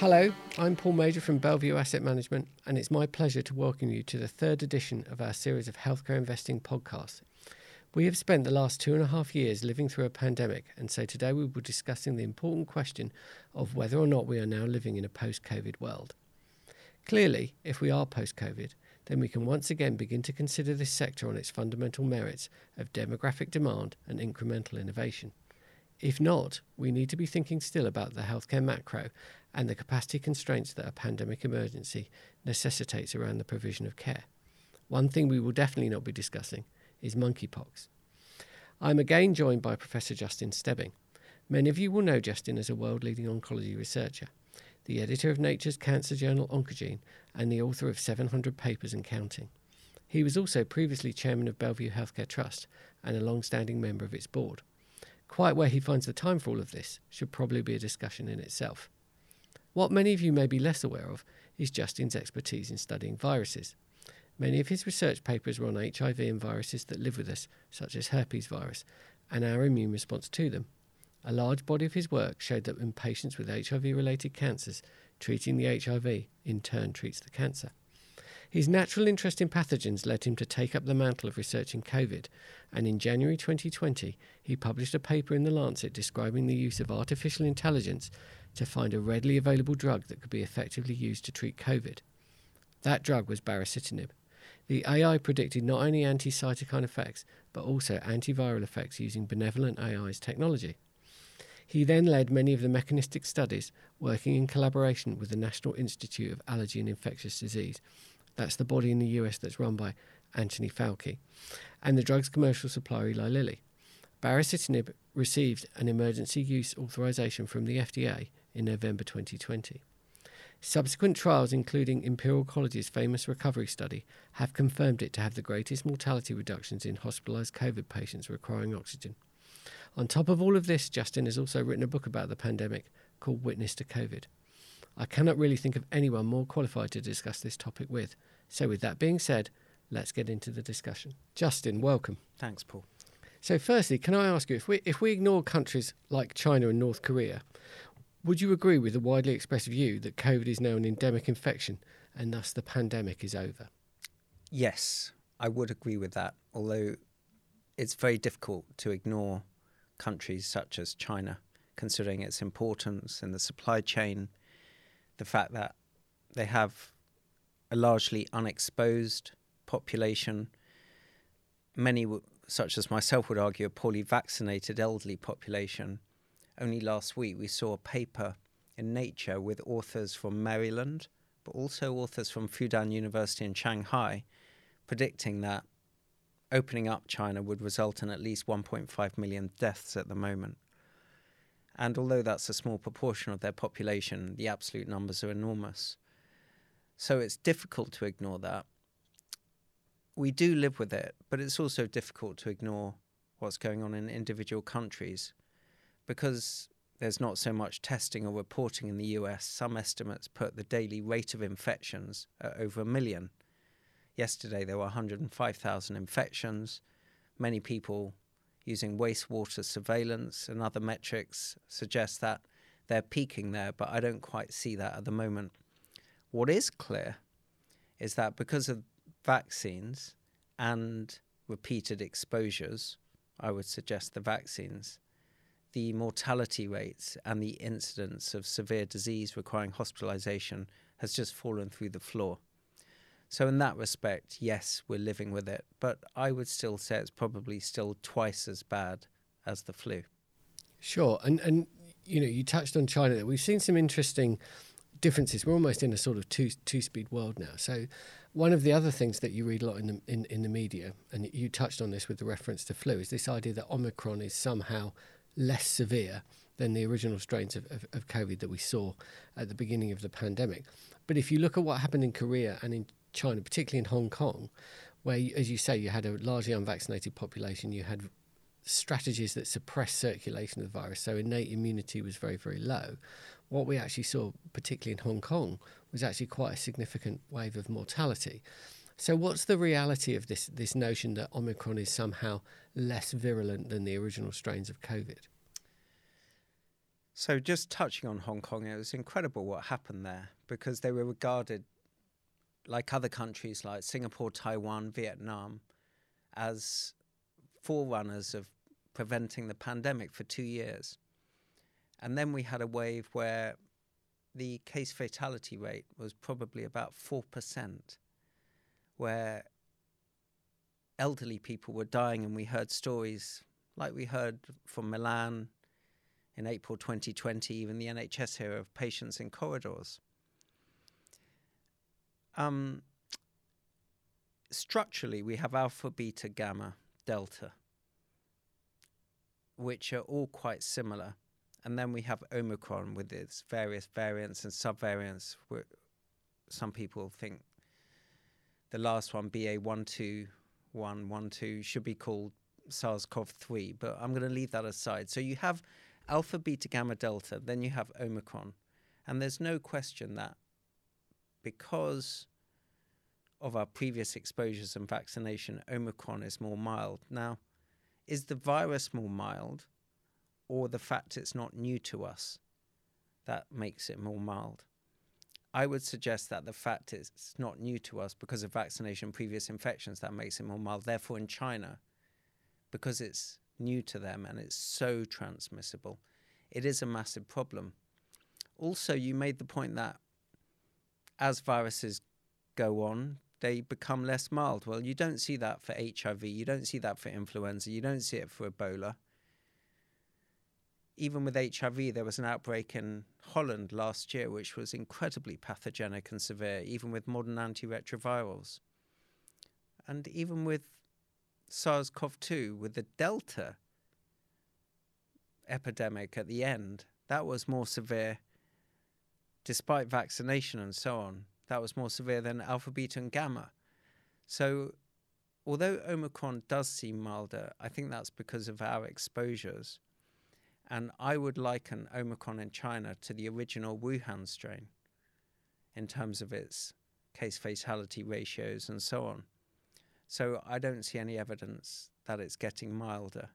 Hello, I'm Paul Major from Bellevue Asset Management, and it's my pleasure to welcome you to the third edition of our series of healthcare investing podcasts. We have spent the last two and a half years living through a pandemic, and so today we will be discussing the important question of whether or not we are now living in a post COVID world. Clearly, if we are post COVID, then we can once again begin to consider this sector on its fundamental merits of demographic demand and incremental innovation. If not, we need to be thinking still about the healthcare macro and the capacity constraints that a pandemic emergency necessitates around the provision of care. One thing we will definitely not be discussing is monkeypox. I'm again joined by Professor Justin Stebbing. Many of you will know Justin as a world leading oncology researcher, the editor of Nature's cancer journal Oncogene, and the author of 700 papers and counting. He was also previously chairman of Bellevue Healthcare Trust and a long standing member of its board. Quite where he finds the time for all of this should probably be a discussion in itself. What many of you may be less aware of is Justin's expertise in studying viruses. Many of his research papers were on HIV and viruses that live with us, such as herpes virus, and our immune response to them. A large body of his work showed that in patients with HIV related cancers, treating the HIV in turn treats the cancer. His natural interest in pathogens led him to take up the mantle of researching COVID, and in January 2020, he published a paper in The Lancet describing the use of artificial intelligence to find a readily available drug that could be effectively used to treat COVID. That drug was baricitinib. The AI predicted not only anti cytokine effects, but also antiviral effects using BenevolentAI's technology. He then led many of the mechanistic studies, working in collaboration with the National Institute of Allergy and Infectious Disease, that's the body in the US that's run by Anthony Fauci, and the drug's commercial supplier Eli Lilly. Baricitinib received an emergency use authorization from the FDA in November 2020. Subsequent trials, including Imperial College's famous recovery study, have confirmed it to have the greatest mortality reductions in hospitalized COVID patients requiring oxygen. On top of all of this, Justin has also written a book about the pandemic called Witness to COVID. I cannot really think of anyone more qualified to discuss this topic with. So, with that being said, let's get into the discussion. Justin, welcome. Thanks, Paul. So, firstly, can I ask you if we if we ignore countries like China and North Korea, would you agree with the widely expressed view that COVID is now an endemic infection and thus the pandemic is over? Yes, I would agree with that. Although it's very difficult to ignore countries such as China, considering its importance in the supply chain, the fact that they have a largely unexposed population. Many, such as myself, would argue a poorly vaccinated elderly population. Only last week we saw a paper in Nature with authors from Maryland, but also authors from Fudan University in Shanghai, predicting that opening up China would result in at least 1.5 million deaths at the moment. And although that's a small proportion of their population, the absolute numbers are enormous. So it's difficult to ignore that. We do live with it, but it's also difficult to ignore what's going on in individual countries because there's not so much testing or reporting in the US. Some estimates put the daily rate of infections at over a million. Yesterday there were 105,000 infections. Many people using wastewater surveillance and other metrics suggest that they're peaking there, but I don't quite see that at the moment. What is clear is that because of vaccines and repeated exposures, I would suggest the vaccines, the mortality rates and the incidence of severe disease requiring hospitalization has just fallen through the floor. So, in that respect, yes, we're living with it, but I would still say it's probably still twice as bad as the flu. Sure, and and you know you touched on China. We've seen some interesting differences. We're almost in a sort of two two speed world now. So, one of the other things that you read a lot in the in, in the media, and you touched on this with the reference to flu, is this idea that Omicron is somehow less severe than the original strains of, of, of COVID that we saw at the beginning of the pandemic. But if you look at what happened in Korea and in China, particularly in Hong Kong, where, as you say, you had a largely unvaccinated population, you had strategies that suppressed circulation of the virus, so innate immunity was very, very low. What we actually saw, particularly in Hong Kong, was actually quite a significant wave of mortality. So, what's the reality of this this notion that Omicron is somehow less virulent than the original strains of COVID? So, just touching on Hong Kong, it was incredible what happened there because they were regarded, like other countries like Singapore, Taiwan, Vietnam, as forerunners of preventing the pandemic for two years. And then we had a wave where the case fatality rate was probably about 4%, where elderly people were dying, and we heard stories like we heard from Milan in April 2020, even the NHS here, of patients in corridors. Um, structurally, we have alpha, beta, gamma, delta, which are all quite similar. And then we have Omicron with its various variants and subvariants. Where some people think the last one, BA12112, should be called SARS CoV 3, but I'm going to leave that aside. So you have alpha, beta, gamma, delta, then you have Omicron. And there's no question that because of our previous exposures and vaccination, Omicron is more mild. Now, is the virus more mild or the fact it's not new to us that makes it more mild? I would suggest that the fact is it's not new to us because of vaccination, previous infections, that makes it more mild. Therefore, in China, because it's new to them and it's so transmissible, it is a massive problem. Also, you made the point that as viruses go on, they become less mild. Well, you don't see that for HIV, you don't see that for influenza, you don't see it for Ebola. Even with HIV, there was an outbreak in Holland last year, which was incredibly pathogenic and severe, even with modern antiretrovirals. And even with SARS CoV 2 with the Delta epidemic at the end, that was more severe despite vaccination and so on. That was more severe than alpha, beta, and gamma. So, although Omicron does seem milder, I think that's because of our exposures. And I would liken Omicron in China to the original Wuhan strain in terms of its case fatality ratios and so on. So I don't see any evidence that it's getting milder,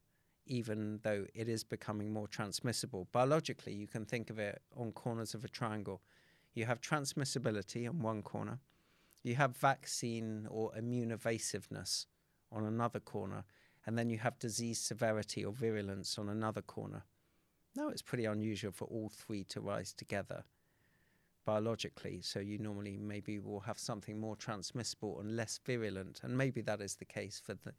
even though it is becoming more transmissible. Biologically, you can think of it on corners of a triangle. You have transmissibility on one corner, you have vaccine or immune evasiveness on another corner, and then you have disease severity or virulence on another corner. Now, it's pretty unusual for all three to rise together biologically. So you normally maybe will have something more transmissible and less virulent, and maybe that is the case for the,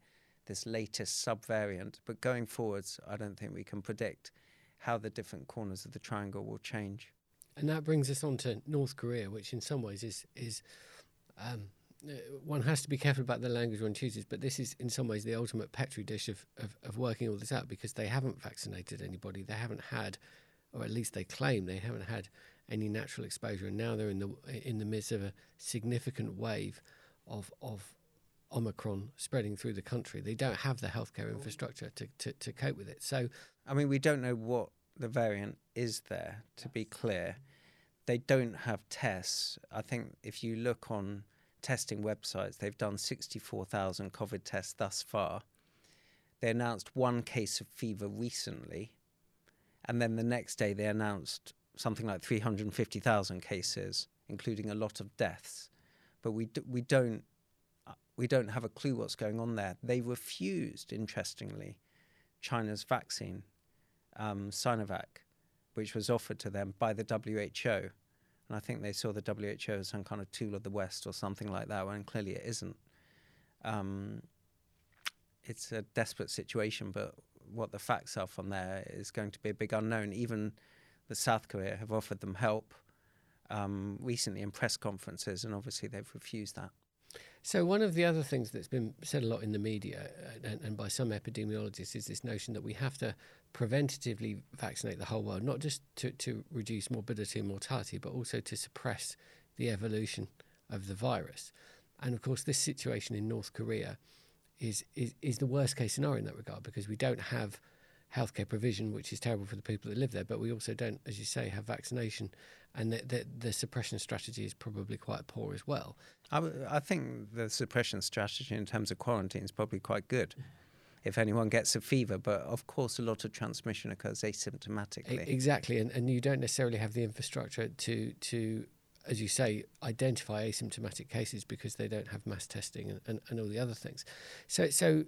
this latest subvariant. But going forwards, I don't think we can predict how the different corners of the triangle will change. And that brings us on to North Korea, which in some ways is is um, Uh, one has to be careful about the language one chooses, but this is in some ways the ultimate petri dish of, of, of working all this out because they haven't vaccinated anybody. They haven't had, or at least they claim they haven't had any natural exposure, and now they're in the in the midst of a significant wave of of Omicron spreading through the country. They don't have the healthcare infrastructure to, to, to cope with it. So, I mean, we don't know what the variant is there. To be clear, they don't have tests. I think if you look on testing websites, they've done 64,000 COVID tests thus far. They announced one case of fever recently, and then the next day they announced something like 350,000 cases, including a lot of deaths. But we, do, we, don't, we don't have a clue what's going on there. They refused, interestingly, China's vaccine, um, Sinovac, which was offered to them by the WHO. And I think they saw the WHO as some kind of tool of the West or something like that, when clearly it isn't. Um, it's a desperate situation, but what the facts are from there is going to be a big unknown. Even the South Korea have offered them help um, recently in press conferences, and obviously they've refused that. So, one of the other things that's been said a lot in the media uh, and, and, by some epidemiologists is this notion that we have to preventatively vaccinate the whole world, not just to, to reduce morbidity and mortality, but also to suppress the evolution of the virus. And of course, this situation in North Korea is, is, is the worst case scenario in that regard because we don't have healthcare provision, which is terrible for the people that live there. But we also don't, as you say, have vaccination, and the, the, the suppression strategy is probably quite poor as well. I, I, think the suppression strategy in terms of quarantine is probably quite good. if anyone gets a fever. But of course, a lot of transmission occurs asymptomatically. Exactly, and, and you don't necessarily have the infrastructure to to as you say, identify asymptomatic cases because they don't have mass testing and, and, and all the other things. So so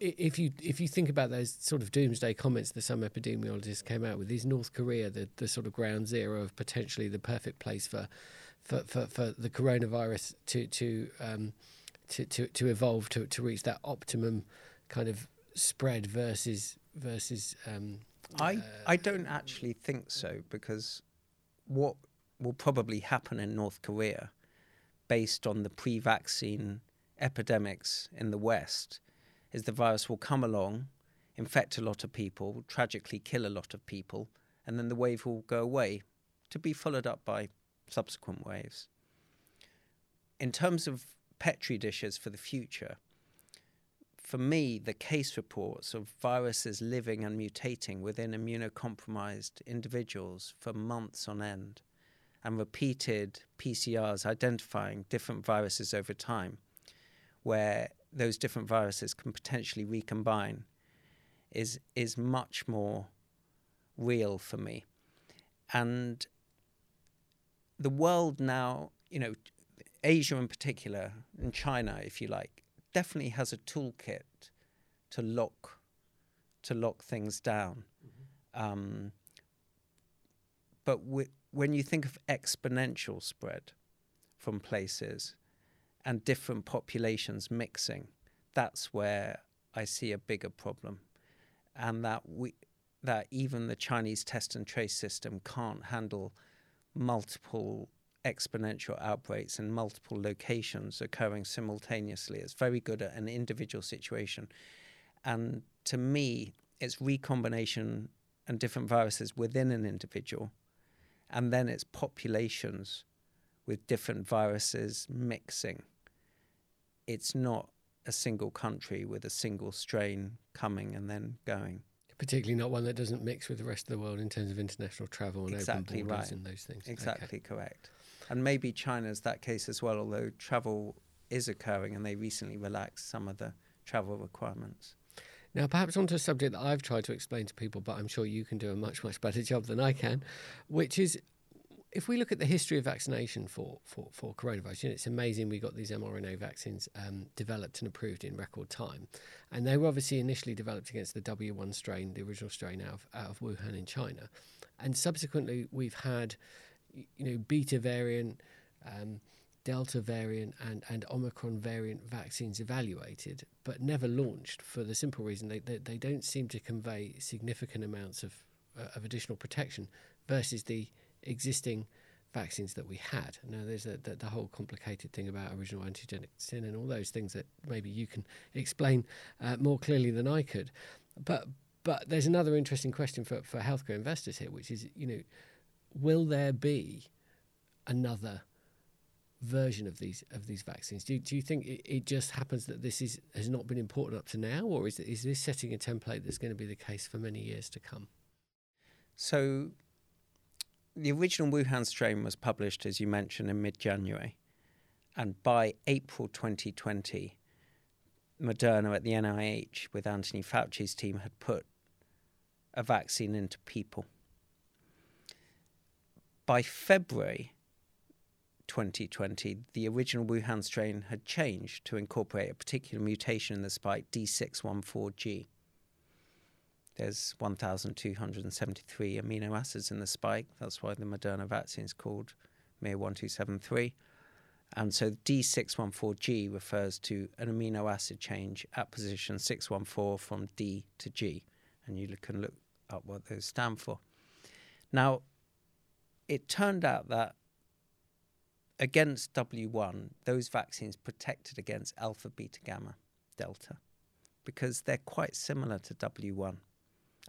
if you if you think about those sort of doomsday comments that some epidemiologists came out with, is North Korea the, the sort of ground zero of potentially the perfect place for for, for, for the coronavirus to to, um, to to to evolve to, to reach that optimum kind of spread versus versus um, I uh, I don't actually think so because what will probably happen in North Korea based on the pre-vaccine epidemics in the West is the virus will come along, infect a lot of people, tragically kill a lot of people, and then the wave will go away to be followed up by subsequent waves. In terms of petri dishes for the future, for me, the case reports of viruses living and mutating within immunocompromised individuals for months on end and repeated PCRs identifying different viruses over time, where those different viruses can potentially recombine is is much more real for me. And the world now, you know, Asia in particular, and China, if you like, definitely has a toolkit to lock to lock things down. Mm-hmm. Um, but when you think of exponential spread from places, and different populations mixing, that's where I see a bigger problem. And that we that even the Chinese test and trace system can't handle multiple exponential outbreaks in multiple locations occurring simultaneously. It's very good at an individual situation. And to me, it's recombination and different viruses within an individual, and then it's populations with different viruses mixing it's not a single country with a single strain coming and then going. Particularly not one that doesn't mix with the rest of the world in terms of international travel and exactly open borders right. and those things. Exactly okay. correct. And maybe China's that case as well, although travel is occurring and they recently relaxed some of the travel requirements. Now, perhaps onto a subject that I've tried to explain to people, but I'm sure you can do a much, much better job than I can, which is if we look at the history of vaccination for, for, for coronavirus, you know, it's amazing we got these mRNA vaccines um, developed and approved in record time. And they were obviously initially developed against the W1 strain, the original strain out of, out of Wuhan in China. And subsequently, we've had, you know, beta variant, um, Delta variant, and, and Omicron variant vaccines evaluated, but never launched for the simple reason they, they, they don't seem to convey significant amounts of, uh, of additional protection versus the existing vaccines that we had. Now, there's a, the, the, whole complicated thing about original antigenic sin and all those things that maybe you can explain uh, more clearly than I could. But but there's another interesting question for, for healthcare investors here, which is, you know, will there be another version of these of these vaccines? Do, do you think it, it just happens that this is has not been important up to now, or is is this setting a template that's going to be the case for many years to come? So the original Wuhan strain was published, as you mentioned, in mid January. And by April 2020, Moderna at the NIH, with Anthony Fauci's team, had put a vaccine into people. By February 2020, the original Wuhan strain had changed to incorporate a particular mutation in the spike D614G. There's 1,273 amino acids in the spike. That's why the Moderna vaccine is called mRNA-1273. And so D614G refers to an amino acid change at position 614 from D to G. And you can look up what those stand for. Now, it turned out that against W1, those vaccines protected against alpha, beta, gamma, delta, because they're quite similar to W1.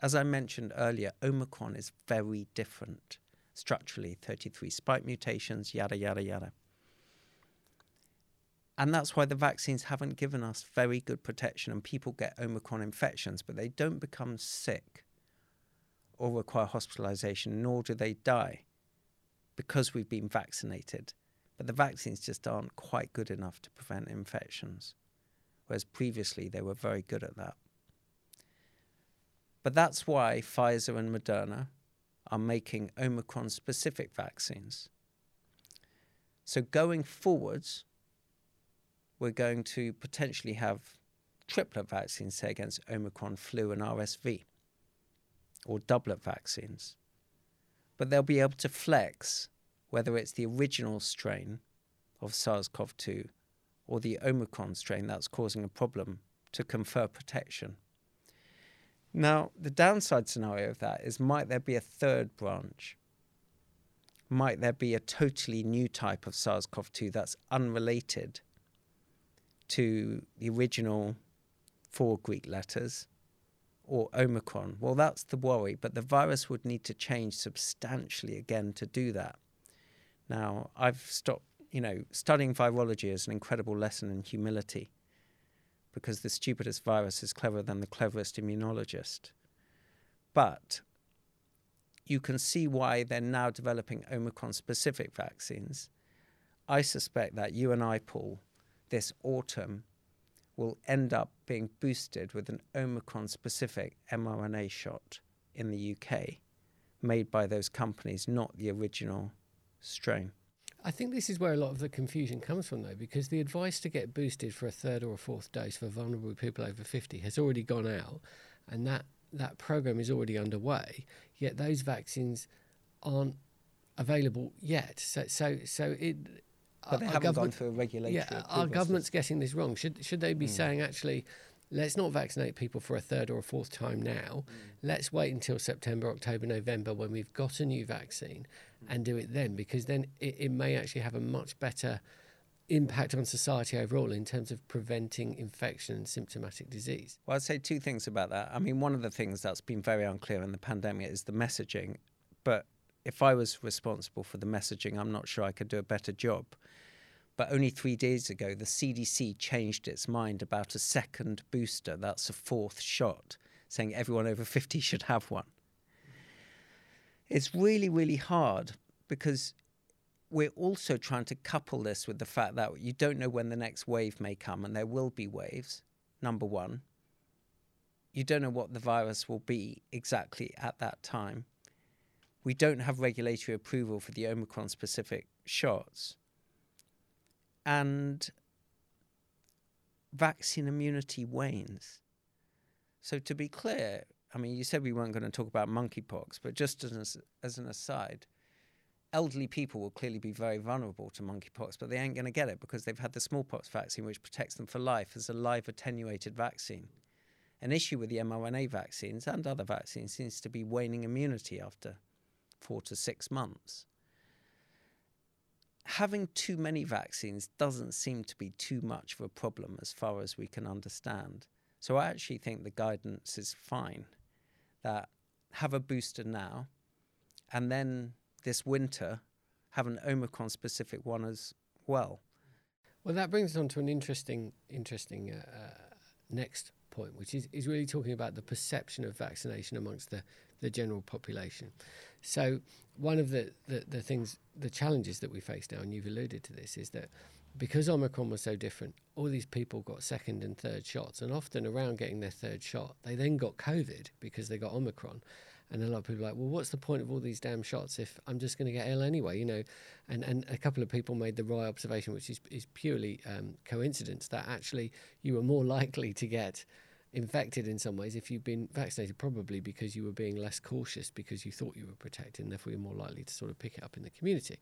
As I mentioned earlier, Omicron is very different structurally 33 spike mutations, yada, yada, yada. And that's why the vaccines haven't given us very good protection, and people get Omicron infections, but they don't become sick or require hospitalization, nor do they die because we've been vaccinated. But the vaccines just aren't quite good enough to prevent infections, whereas previously they were very good at that. But that's why Pfizer and Moderna are making Omicron specific vaccines. So going forwards, we're going to potentially have triplet vaccines, say, against Omicron, flu, and RSV, or doublet vaccines. But they'll be able to flex whether it's the original strain of SARS CoV 2 or the Omicron strain that's causing a problem to confer protection. Now, the downside scenario of that is might there be a third branch? Might there be a totally new type of SARS CoV 2 that's unrelated to the original four Greek letters or Omicron? Well, that's the worry, but the virus would need to change substantially again to do that. Now, I've stopped, you know, studying virology is an incredible lesson in humility because the stupidest virus is cleverer than the cleverest immunologist. But you can see why they're now developing Omicron specific vaccines. I suspect that you and I, Paul, this autumn will end up being boosted with an Omicron specific mRNA shot in the UK made by those companies, not the original strain. I think this is where a lot of the confusion comes from, though, because the advice to get boosted for a third or a fourth dose for vulnerable people over 50 has already gone out, and that, that program is already underway, yet those vaccines aren't available yet. So, so, so it, but they haven't gone through a regulatory. Yeah, our government's getting this wrong. Should should they be mm. saying actually, let's not vaccinate people for a third or a fourth time now. Mm. Let's wait until September, October, November when we've got a new vaccine, mm. and do it then because then it, it may actually have a much better impact on society overall in terms of preventing infection and symptomatic disease? Well, I'd say two things about that. I mean, one of the things that's been very unclear in the pandemic is the messaging. But if I was responsible for the messaging, I'm not sure I could do a better job. But only three days ago, the CDC changed its mind about a second booster. That's a fourth shot, saying everyone over 50 should have one. It's really, really hard because we're also trying to couple this with the fact that you don't know when the next wave may come, and there will be waves, number one. You don't know what the virus will be exactly at that time. We don't have regulatory approval for the Omicron specific shots and vaccine immunity wanes. So, to be clear, I mean, you said we weren't going to talk about monkeypox, but just as, as an aside, elderly people will clearly be very vulnerable to monkeypox, but they ain't going to get it because they've had the smallpox vaccine, which protects them for life as a live attenuated vaccine. An issue with the mRNA vaccines and other vaccines seems to be waning immunity after four to six months having too many vaccines doesn't seem to be too much of a problem as far as we can understand. So I actually think the guidance is fine that have a booster now and then this winter have an Omicron specific one as well. Well, that brings us on to an interesting, interesting uh, uh, next point, which is, is really talking about the perception of vaccination amongst the, the general population. So, one of the, the, the things, the challenges that we face now, and you've alluded to this, is that because Omicron was so different, all these people got second and third shots, and often around getting their third shot, they then got COVID because they got Omicron. And a lot of people are like, well, what's the point of all these damn shots if I'm just going to get ill anyway, you know? And and a couple of people made the right observation, which is is purely um, coincidence, that actually you were more likely to get infected in some ways if you've been vaccinated, probably because you were being less cautious because you thought you were protected, and therefore you're more likely to sort of pick it up in the community.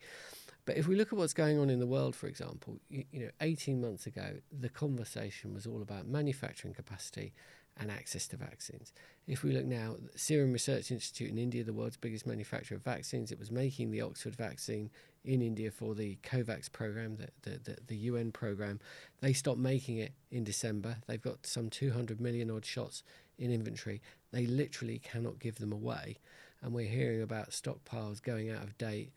But if we look at what's going on in the world, for example, you, you know, 18 months ago, the conversation was all about manufacturing capacity and access to vaccines. If we look now, Serum Research Institute in India, the world's biggest manufacturer of vaccines, it was making the Oxford vaccine in India for the COVAX program, the, the, the, the, UN program. They stopped making it in December. They've got some 200 million odd shots in inventory. They literally cannot give them away. And we're hearing about stockpiles going out of date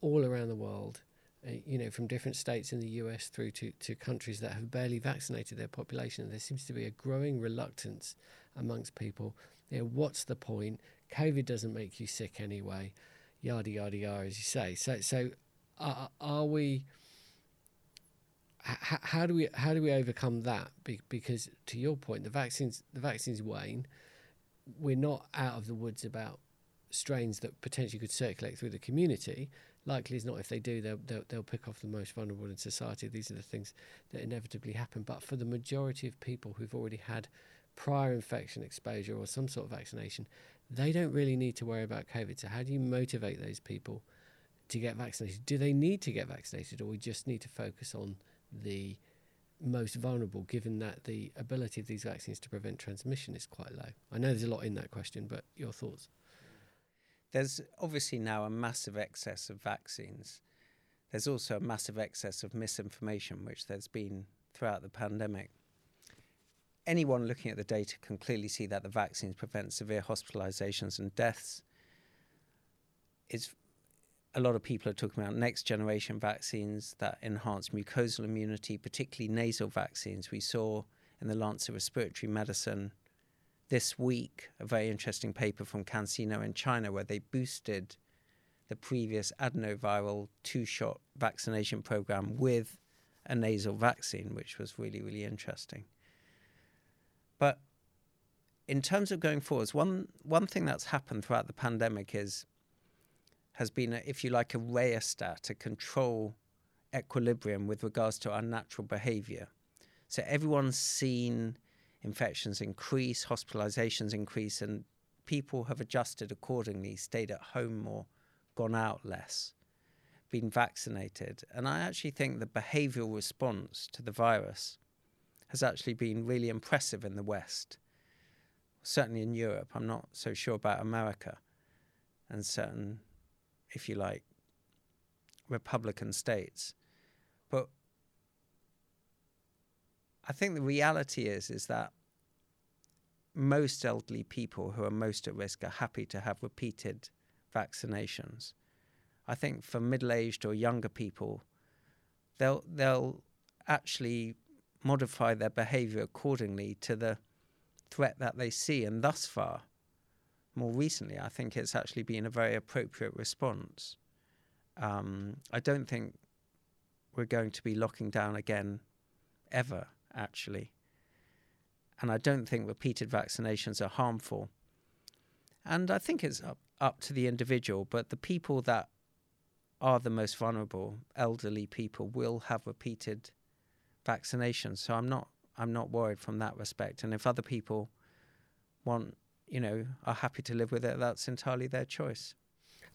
all around the world. Uh, you know, from different states in the US through to, to countries that have barely vaccinated their population. There seems to be a growing reluctance amongst people. You know, what's the point? COVID doesn't make you sick anyway yada yada yada, as you say. So so are, are we? H- how do we how do we overcome that? Be- because to your point, the vaccines the vaccines wane. we're not out of the woods about strains that potentially could circulate through the community. Likely is not if they do, they'll, they'll, they'll pick off the most vulnerable in society. These are the things that inevitably happen. But for the majority of people who've already had prior infection exposure or some sort of vaccination, they don't really need to worry about COVID. So, how do you motivate those people to get vaccinated? Do they need to get vaccinated, or we just need to focus on the most vulnerable, given that the ability of these vaccines to prevent transmission is quite low? I know there's a lot in that question, but your thoughts? There's obviously now a massive excess of vaccines. There's also a massive excess of misinformation, which there's been throughout the pandemic anyone looking at the data can clearly see that the vaccines prevent severe hospitalizations and deaths. It's a lot of people are talking about next generation vaccines that enhance mucosal immunity, particularly nasal vaccines. We saw in the Lancet Respiratory Medicine this week a very interesting paper from CanSino in China where they boosted the previous adenoviral two shot vaccination program with a nasal vaccine, which was really, really interesting. But in terms of going forwards, one one thing that's happened throughout the pandemic is has been, a, if you like, a rheostat, a control equilibrium with regards to our natural behaviour. So everyone's seen infections increase, hospitalizations increase, and people have adjusted accordingly, stayed at home more, gone out less, been vaccinated. And I actually think the behavioral response to the virus has actually been really impressive in the West. Certainly in Europe, I'm not so sure about America and certain, if you like, Republican states. But I think the reality is is that most elderly people who are most at risk are happy to have repeated vaccinations. I think for middle-aged or younger people, they'll they'll actually modify their behavior accordingly to the threat that they see. And thus far, more recently, I think it's actually been a very appropriate response. Um, I don't think we're going to be locking down again ever, actually. And I don't think repeated vaccinations are harmful. And I think it's up, up to the individual, but the people that are the most vulnerable, elderly people, will have repeated vaccinations. So I'm not I'm not worried from that respect. And if other people want, you know, are happy to live with it, that's entirely their choice.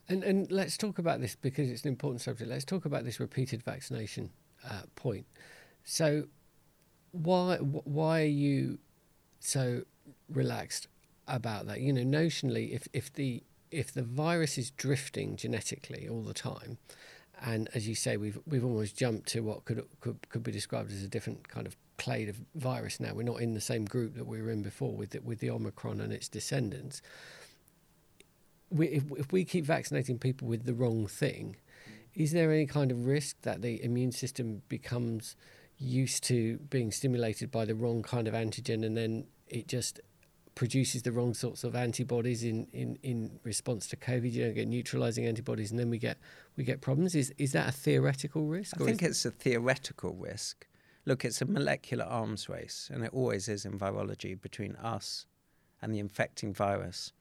And and let's talk about this because it's an important subject. Let's talk about this repeated vaccination uh, point. So why why are you so relaxed about that? You know, notionally, if if the if the virus is drifting genetically all the time, and as you say, we've we've almost jumped to what could could could be described as a different kind of clade of virus now. We're not in the same group that we were in before with the, with the Omicron and its descendants. We, if, if we keep vaccinating people with the wrong thing, is there any kind of risk that the immune system becomes used to being stimulated by the wrong kind of antigen and then it just produces the wrong sorts of antibodies in, in, in response to COVID. You don't get neutralizing antibodies, and then we get we get problems. Is is that a theoretical risk? I think it's a theoretical risk. Look, it's a molecular arms race, and it always is in virology between us and the infecting virus.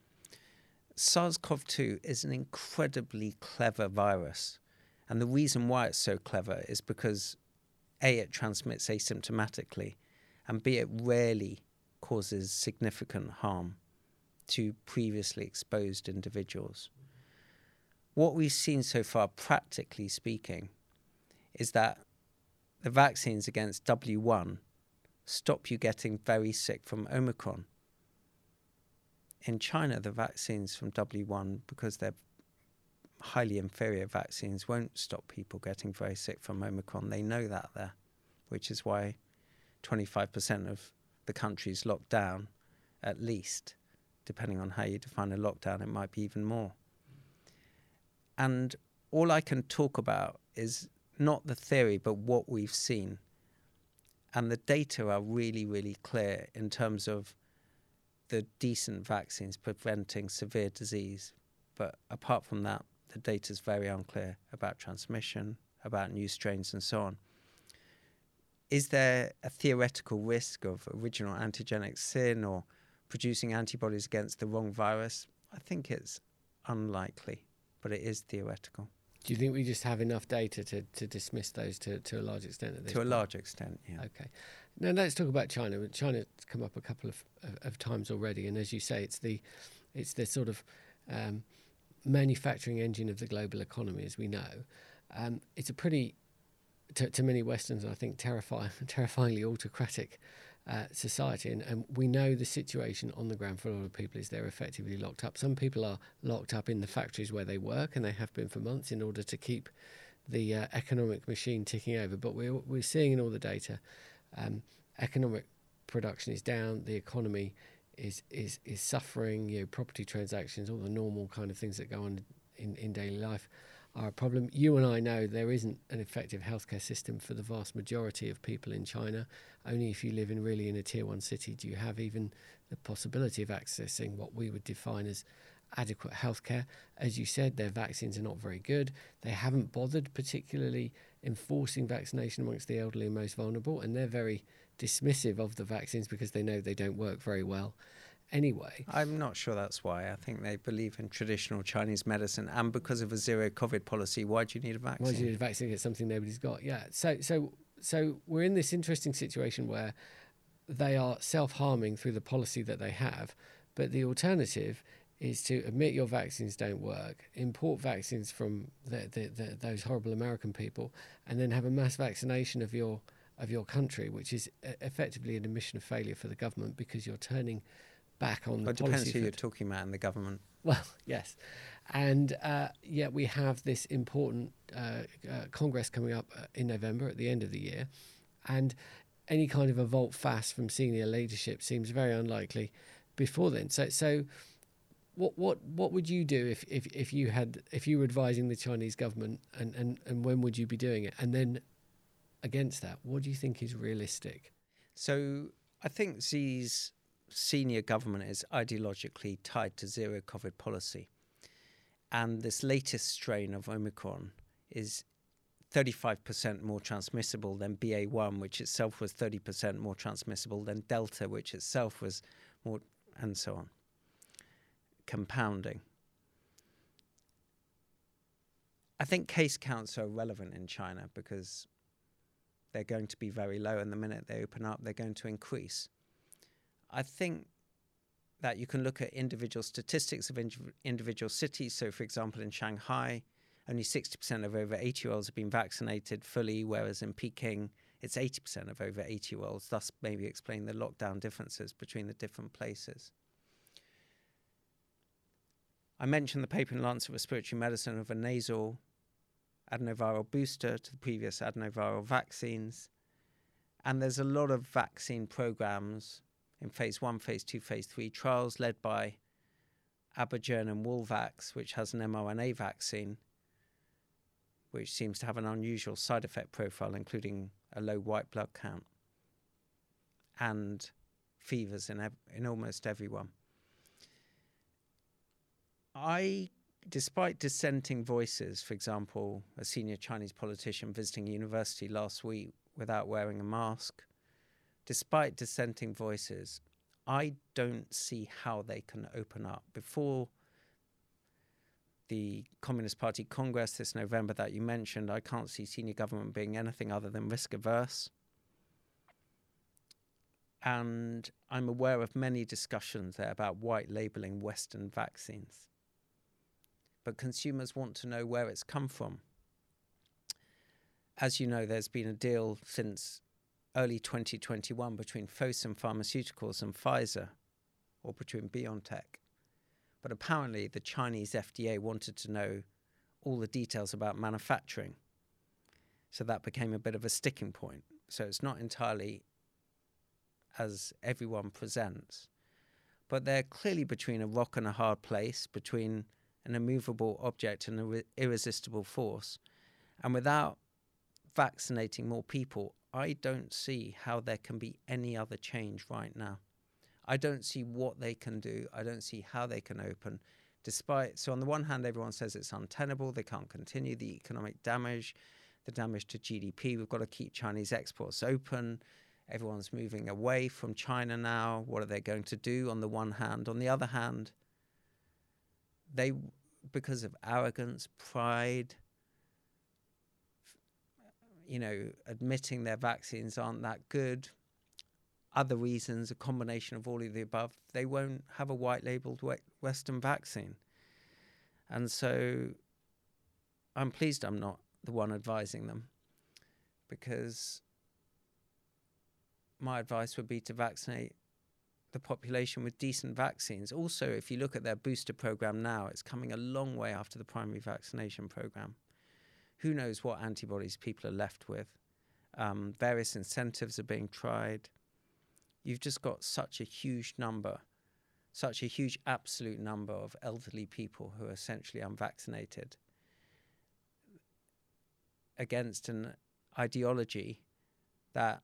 SARS-CoV-2 is an incredibly clever virus, and the reason why it's so clever is because a it transmits asymptomatically, and b it rarely causes significant harm to previously exposed individuals. What we've seen so far, practically speaking, is that the vaccines against W1 stop you getting very sick from Omicron. In China, the vaccines from W1, because they're highly inferior vaccines, won't stop people getting very sick from Omicron. They know that there, which is why 25% of the country's locked down, at least, depending on how you define a lockdown, it might be even more. And all I can talk about is not the theory, but what we've seen. And the data are really, really clear in terms of the decent vaccines preventing severe disease. But apart from that, the data is very unclear about transmission, about new strains, and so on is there a theoretical risk of original antigenic sin or producing antibodies against the wrong virus, I think it's unlikely, but it is theoretical. Do you think we just have enough data to, to dismiss those to, to a large extent? At this to point? a large extent, yeah. Okay. Now let's talk about China. China's come up a couple of, of, of times already, and as you say, it's the it's the sort of um, manufacturing engine of the global economy, as we know. Um, it's a pretty, to, to many Westerns, I think, terrifying, terrifyingly autocratic uh, society. And, and we know the situation on the ground for a lot of people is they're effectively locked up. Some people are locked up in the factories where they work, and they have been for months in order to keep the uh, economic machine ticking over. But we're, we're seeing in all the data um, economic production is down, the economy is, is, is suffering, you know, property transactions, all the normal kind of things that go on in, in daily life are a problem. You and I know there isn't an effective healthcare system for the vast majority of people in China. Only if you live in really in a tier one city do you have even the possibility of accessing what we would define as adequate healthcare. As you said, their vaccines are not very good. They haven't bothered particularly enforcing vaccination amongst the elderly and most vulnerable, and they're very dismissive of the vaccines because they know they don't work very well anyway. I'm not sure that's why. I think they believe in traditional Chinese medicine, and because of a zero COVID policy, why do you need a vaccine? Why do you need a vaccine against something nobody's got? Yeah. So, so, so we're in this interesting situation where they are self-harming through the policy that they have, but the alternative is to admit your vaccines don't work, import vaccines from the, the, the, those horrible American people, and then have a mass vaccination of your of your country, which is uh, effectively an admission of failure for the government because you're turning back on the it depends who you're talking about in the government. Well, yes, and uh, yet we have this important uh, uh, Congress coming up uh, in November at the end of the year, and any kind of a volte face from senior leadership seems very unlikely before then. So, so what what what would you do if, if, if you had if you were advising the Chinese government and, and, and when would you be doing it? And then against that, what do you think is realistic? So I think Xi's senior government is ideologically tied to zero COVID policy. And this latest strain of Omicron is 35% more transmissible than BA1, which itself was 30% more transmissible than Delta, which itself was more, and so on. Compounding. I think case counts are relevant in China because they're going to be very low, and the minute they open up, they're going to increase. I think that you can look at individual statistics of individual cities. So, for example, in Shanghai, only 60% of over 80 year olds have been vaccinated fully, whereas in Peking, it's 80% of over 80 year olds, thus, maybe explain the lockdown differences between the different places. I mentioned the paper in Lancet Respiratory Medicine of a nasal adenoviral booster to the previous adenoviral vaccines. And there's a lot of vaccine programs in phase one, phase two, phase three trials led by Abogen and Walvax, which has an mRNA vaccine, which seems to have an unusual side effect profile, including a low white blood count and fevers in, ev- in almost everyone. I, despite dissenting voices, for example, a senior Chinese politician visiting university last week without wearing a mask, despite dissenting voices, I don't see how they can open up. Before the Communist Party Congress this November that you mentioned, I can't see senior government being anything other than risk averse. And I'm aware of many discussions there about white labeling Western vaccines. But consumers want to know where it's come from. As you know, there's been a deal since early 2021 between Fosun Pharmaceuticals and Pfizer, or between BioNTech. But apparently, the Chinese FDA wanted to know all the details about manufacturing. So that became a bit of a sticking point. So it's not entirely as everyone presents. But they're clearly between a rock and a hard place, between an immovable object and an irresistible force. And without vaccinating more people, I don't see how there can be any other change right now. I don't see what they can do. I don't see how they can open. Despite, so on the one hand, everyone says it's untenable, they can't continue the economic damage, the damage to GDP. We've got to keep Chinese exports open. Everyone's moving away from China now. What are they going to do on the one hand? On the other hand, they, because of arrogance, pride, you know, admitting their vaccines aren't that good, other reasons, a combination of all of the above, they won't have a white labeled Western vaccine. And so I'm pleased I'm not the one advising them because my advice would be to vaccinate the population with decent vaccines. Also, if you look at their booster program now, it's coming a long way after the primary vaccination program. Who knows what antibodies people are left with? Um, various incentives are being tried. You've just got such a huge number, such a huge absolute number of elderly people who are essentially unvaccinated against an ideology that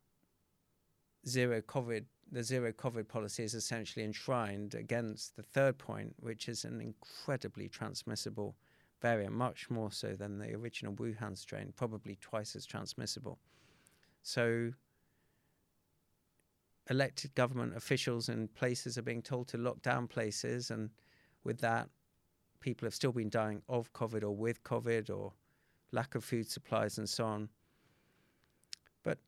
zero COVID, the zero COVID policy is essentially enshrined against the third point, which is an incredibly transmissible variant, much more so than the original Wuhan strain, probably twice as transmissible. So, elected government officials in places are being told to lock down places, and with that, people have still been dying of COVID or with COVID or lack of food supplies and so on. But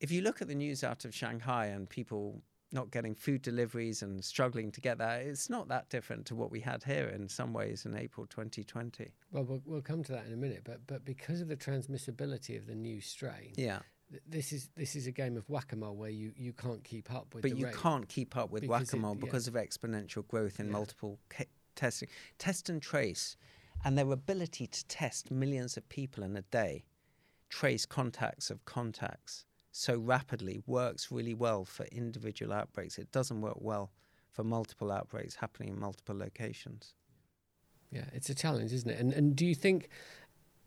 if you look at the news out of Shanghai and people not getting food deliveries and struggling to get that, it's not that different to what we had here in some ways in April 2020. Well, we'll, we'll come to that in a minute, but but because of the transmissibility of the new strain, yeah, this is this is a game of whack-a-mole where you, you can't keep up with. But you rate. can't keep up with whack-a-mole it, yeah. because of exponential growth in yeah. multiple ca- testing, test and trace and their ability to test millions of people in a day, trace contacts of contacts so rapidly works really well for individual outbreaks. It doesn't work well for multiple outbreaks happening in multiple locations. Yeah, it's a challenge, isn't it? And and do you think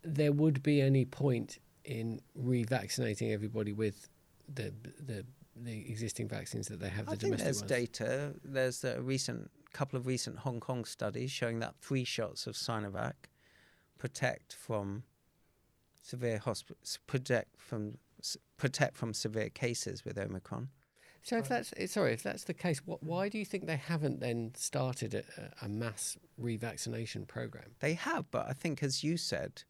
there would be any point in revaccinating everybody with the the the existing vaccines that they have? The I think there's ones? data. There's a recent couple of recent Hong Kong studies showing that three shots of Sinovac protect from severe hospital protect from protect from severe cases with Omicron. So if that's eh, sorry, if that's the case, what, why do you think they haven't then started a, a mass revaccination program? They have, but I think, as you said,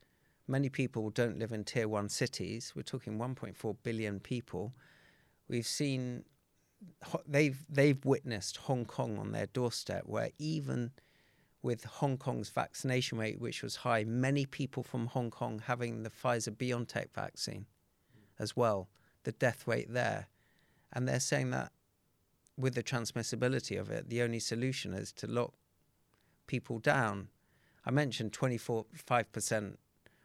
many people don't live in tier one cities. We're talking 1.4 billion people. We've seen they've they've witnessed Hong Kong on their doorstep, where even with Hong Kong's vaccination rate, which was high, many people from Hong Kong having the Pfizer BioNTech vaccine as well, the death rate there, and they're saying that with the transmissibility of it, the only solution is to lock people down. I mentioned 24.5%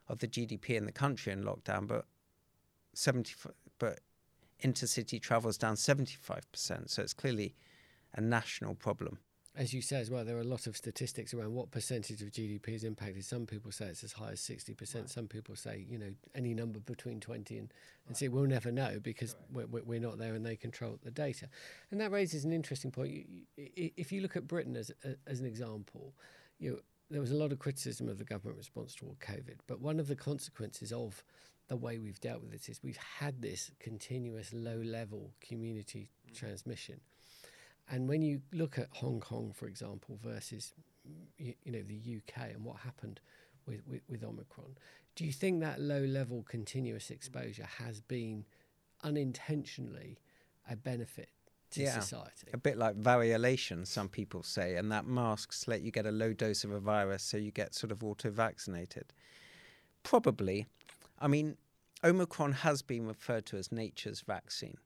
of the GDP in the country in lockdown, but 70, but intercity travel is down 75%. So it's clearly a national problem. As you say as well, there are a lot of statistics around what percentage of GDP is impacted. Some people say it's as high as 60%. Right. Some people say, you know, any number between 20 and, and right. see, we'll never know because we're, we're not there and they control the data. And that raises an interesting point. If you look at Britain as, as an example, you know, there was a lot of criticism of the government response toward COVID, but one of the consequences of the way we've dealt with it is we've had this continuous low level community mm. transmission. And when you look at Hong Kong, for example, versus you, you know the UK and what happened with, with, with, Omicron, do you think that low level continuous exposure has been unintentionally a benefit to yeah, society? A bit like variolation, some people say, and that masks let you get a low dose of a virus so you get sort of auto vaccinated. Probably. I mean, Omicron has been referred to as nature's vaccine,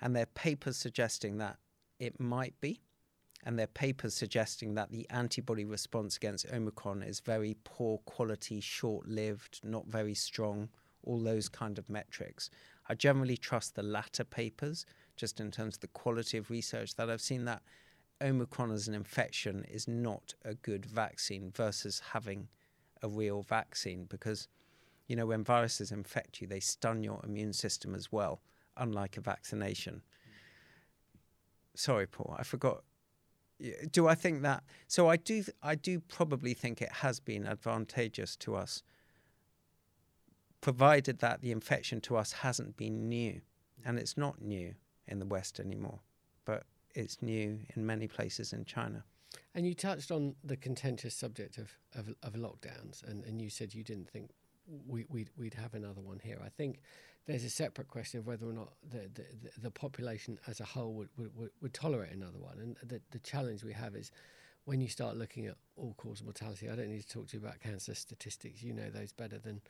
and there are papers suggesting that it might be, and there are papers suggesting that the antibody response against Omicron is very poor quality, short lived, not very strong, all those kind of metrics. I generally trust the latter papers, just in terms of the quality of research that I've seen that Omicron as an infection is not a good vaccine versus having a real vaccine because you know, when viruses infect you, they stun your immune system as well, unlike a vaccination. Sorry, Paul, I forgot. Do I think that? So I do. I do probably think it has been advantageous to us, provided that the infection to us hasn't been new, and it's not new. in the West anymore, but it's new in many places in China. And you touched on the contentious subject of, of, of lockdowns, and, and you said you didn't think we, we'd, we'd have another one here. I think there's a separate question of whether or not the, the, the population as a whole would, would, would tolerate another one. And the, the challenge we have is when you start looking at all cause mortality, I don't need to talk to you about cancer statistics. You know those better than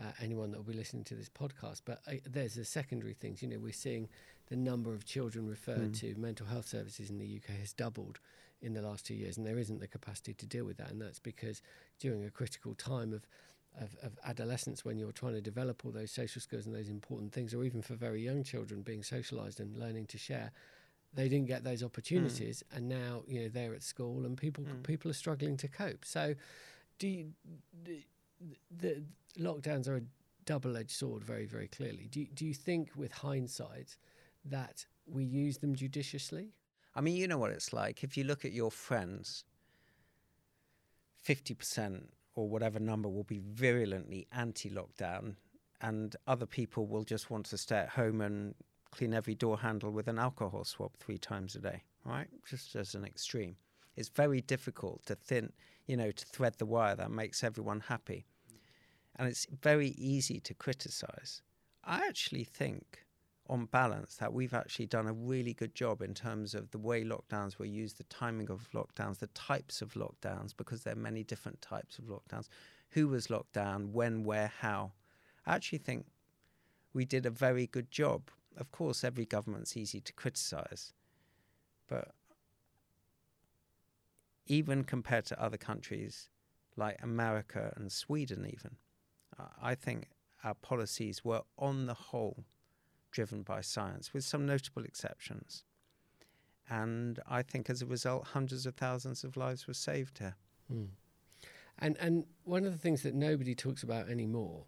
uh, anyone that will be listening to this podcast. But uh, there's the secondary things. You know, we're seeing the number of children referred mm. to mental health services in the UK has doubled in the last two years, and there isn't the capacity to deal with that. And that's because during a critical time of of, of adolescence when you're trying to develop all those social skills and those important things, or even for very young children being socialized and learning to share, they didn't get those opportunities, mm. and now you know they're at school and people mm. people are struggling to cope. So, do you, the, the lockdowns are a double-edged sword, very very clearly. Do do you think, with hindsight, that we use them judiciously? I mean, you know what it's like. If you look at your friends, fifty percent or whatever number will be virulently anti-lockdown, and other people will just want to stay at home and clean every door handle with an alcohol swab three times a day, right? Just as an extreme. It's very difficult to thin, you know, to thread the wire that makes everyone happy. And it's very easy to criticize. I actually think, on balance, that we've actually done a really good job in terms of the way lockdowns were used, the timing of lockdowns, the types of lockdowns, because there are many different types of lockdowns. Who was locked down, when, where, how. I actually think we did a very good job of course, every government's easy to criticize, but even compared to other countries like America and Sweden, even, I think our policies were on the whole driven by science, with some notable exceptions. And I think as a result, hundreds of thousands of lives were saved here. Mm. And and one of the things that nobody talks about anymore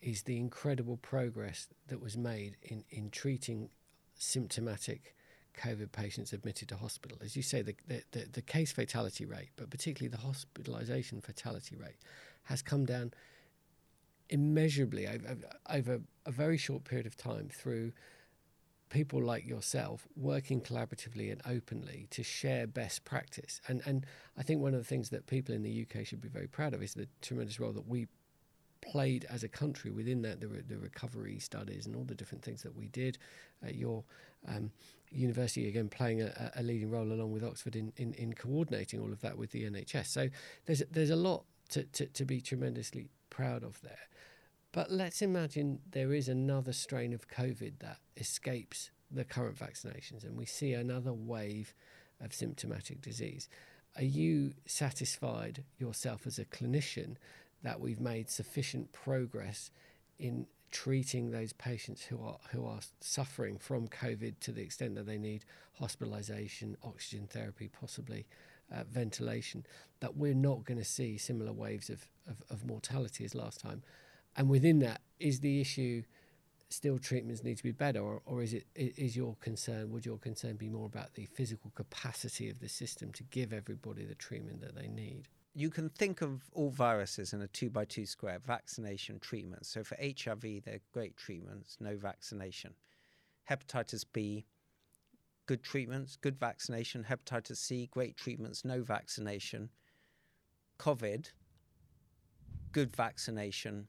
is the incredible progress that was made in, in treating symptomatic COVID patients admitted to hospital. As you say, the, the, the case fatality rate, but particularly the hospitalisation fatality rate, has come down immeasurably over, over a very short period of time through people like yourself working collaboratively and openly to share best practice. And and I think one of the things that people in the UK should be very proud of is the tremendous role that we played as a country within that the, re- the recovery studies and all the different things that we did at your um, university again playing a, a, leading role along with Oxford in, in, in, coordinating all of that with the NHS so there's there's a lot to, to, to be tremendously proud of there but let's imagine there is another strain of COVID that escapes the current vaccinations and we see another wave of symptomatic disease. Are you satisfied yourself as a clinician that we've made sufficient progress in treating those patients who are who are suffering from COVID to the extent that they need hospitalisation, oxygen therapy, possibly uh, ventilation, that we're not going to see similar waves of, of, of mortality as last time. And within that, is the issue still treatments need to be better, or, or is it is your concern? Would your concern be more about the physical capacity of the system to give everybody the treatment that they need? you can think of all viruses in a two by two square vaccination treatment. So for HIV, they're great treatments, no vaccination. Hepatitis B, good treatments, good vaccination. Hepatitis C, great treatments, no vaccination. COVID, good vaccination,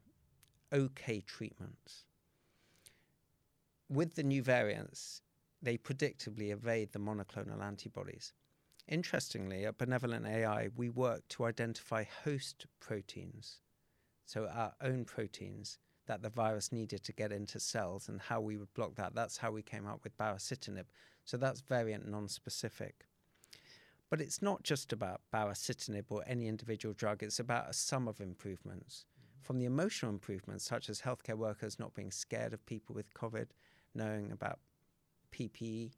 okay treatments. With the new variants, they predictably evade the monoclonal antibodies. Interestingly, at BenevolentAI, we work to identify host proteins, so our own proteins that the virus needed to get into cells and how we would block that. That's how we came up with baricitinib. So that's variant non-specific. But it's not just about baricitinib or any individual drug, it's about a sum of improvements. From the emotional improvements, such as healthcare workers not being scared of people with COVID, knowing about PPE,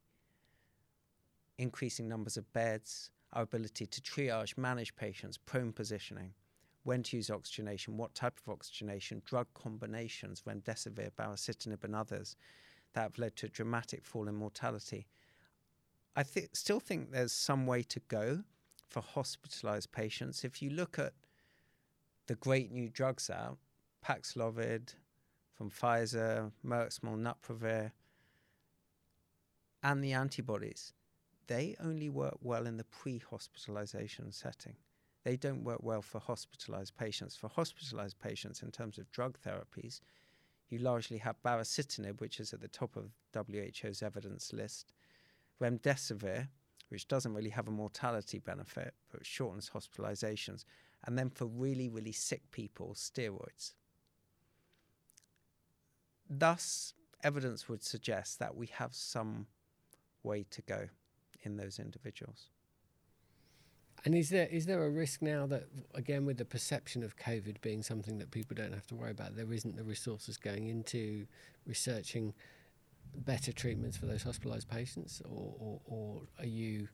increasing numbers of beds, our ability to triage, manage patients, prone positioning, when to use oxygenation, what type of oxygenation, drug combinations, remdesivir, baricitinib, and others that have led to a dramatic fall in mortality. I th- still think there's some way to go for hospitalized patients. If you look at the great new drugs out, Paxlovid from Pfizer, Merck's Molnupiravir, and the antibodies, they only work well in the pre hospitalization setting. They don't work well for hospitalized patients. For hospitalized patients, in terms of drug therapies, you largely have baricitinib, which is at the top of WHO's evidence list, remdesivir, which doesn't really have a mortality benefit but shortens hospitalizations, and then for really, really sick people, steroids. Thus, evidence would suggest that we have some way to go in those individuals. And is there is there a risk now that again with the perception of COVID being something that people don't have to worry about, there isn't the resources going into researching better treatments for those hospitalised patients, or, or, or, are you?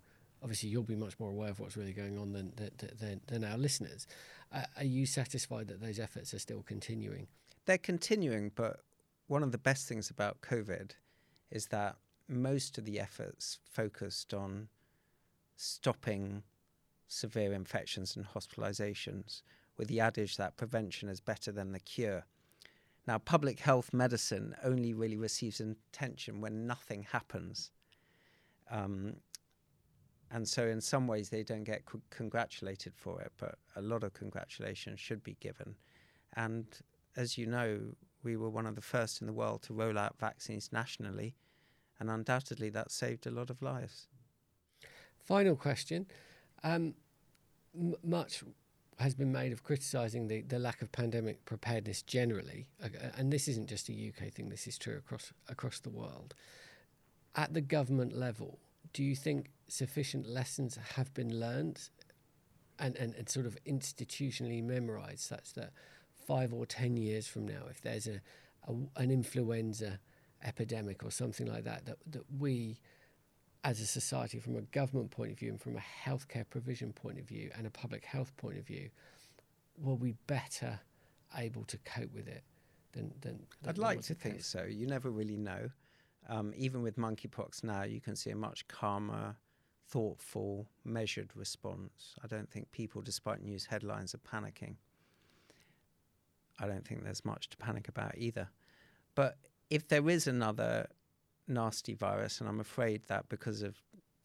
Obviously, you'll be much more aware of what's really going on than than, than our listeners. Uh, are you satisfied that those efforts are still continuing? They're continuing, but one of the best things about COVID is that most of the efforts focused on stopping severe infections and hospitalizations with the adage that prevention is better than the cure. Now, public health medicine only really receives attention when nothing happens. Um, and so, in some ways, they don't get c- congratulated for it, but a lot of congratulations should be given. And as you know, we were one of the first in the world to roll out vaccines nationally, and undoubtedly that saved a lot of lives. Final question. Um, m- much has been made of criticising the, the lack of pandemic preparedness generally, uh, and this isn't just a UK thing. This is true across across the world. At the government level, do you think sufficient lessons have been learned and, and, and sort of institutionally memorised such that five or ten years from now, if there's a, a an influenza epidemic or something like that, that that we as a society, from a government point of view and from a healthcare provision point of view and a public health point of view, will we be better able to cope with it than. than, than I'd like to think so. You never really know. Um, even with monkeypox now, you can see a much calmer, thoughtful, measured response. I don't think people, despite news headlines, are panicking. I don't think there's much to panic about either. But if there is another nasty virus, and I'm afraid that because of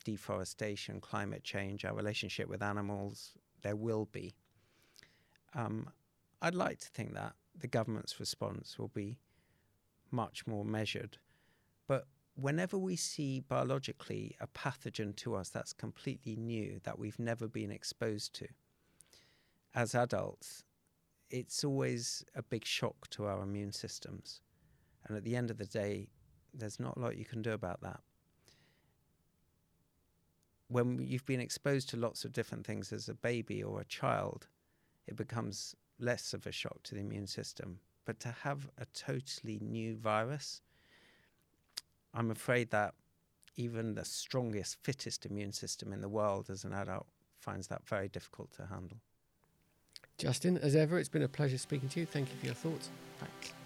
deforestation, climate change, our relationship with animals, there will be. Um, I'd like to think that the government's response will be much more measured. But whenever we see biologically a pathogen to us that's completely new, that we've never been exposed to, as adults, it's always a big shock to our immune systems. And at the end of the day, there's not a lot you can do about that. When you've been exposed to lots of different things as a baby or a child, it becomes less of a shock to the immune system. But to have a totally new virus, I'm afraid that even the strongest, fittest immune system in the world as an adult finds that very difficult to handle. Justin, as ever, it's been a pleasure speaking to you. Thank you for your thoughts. Thanks.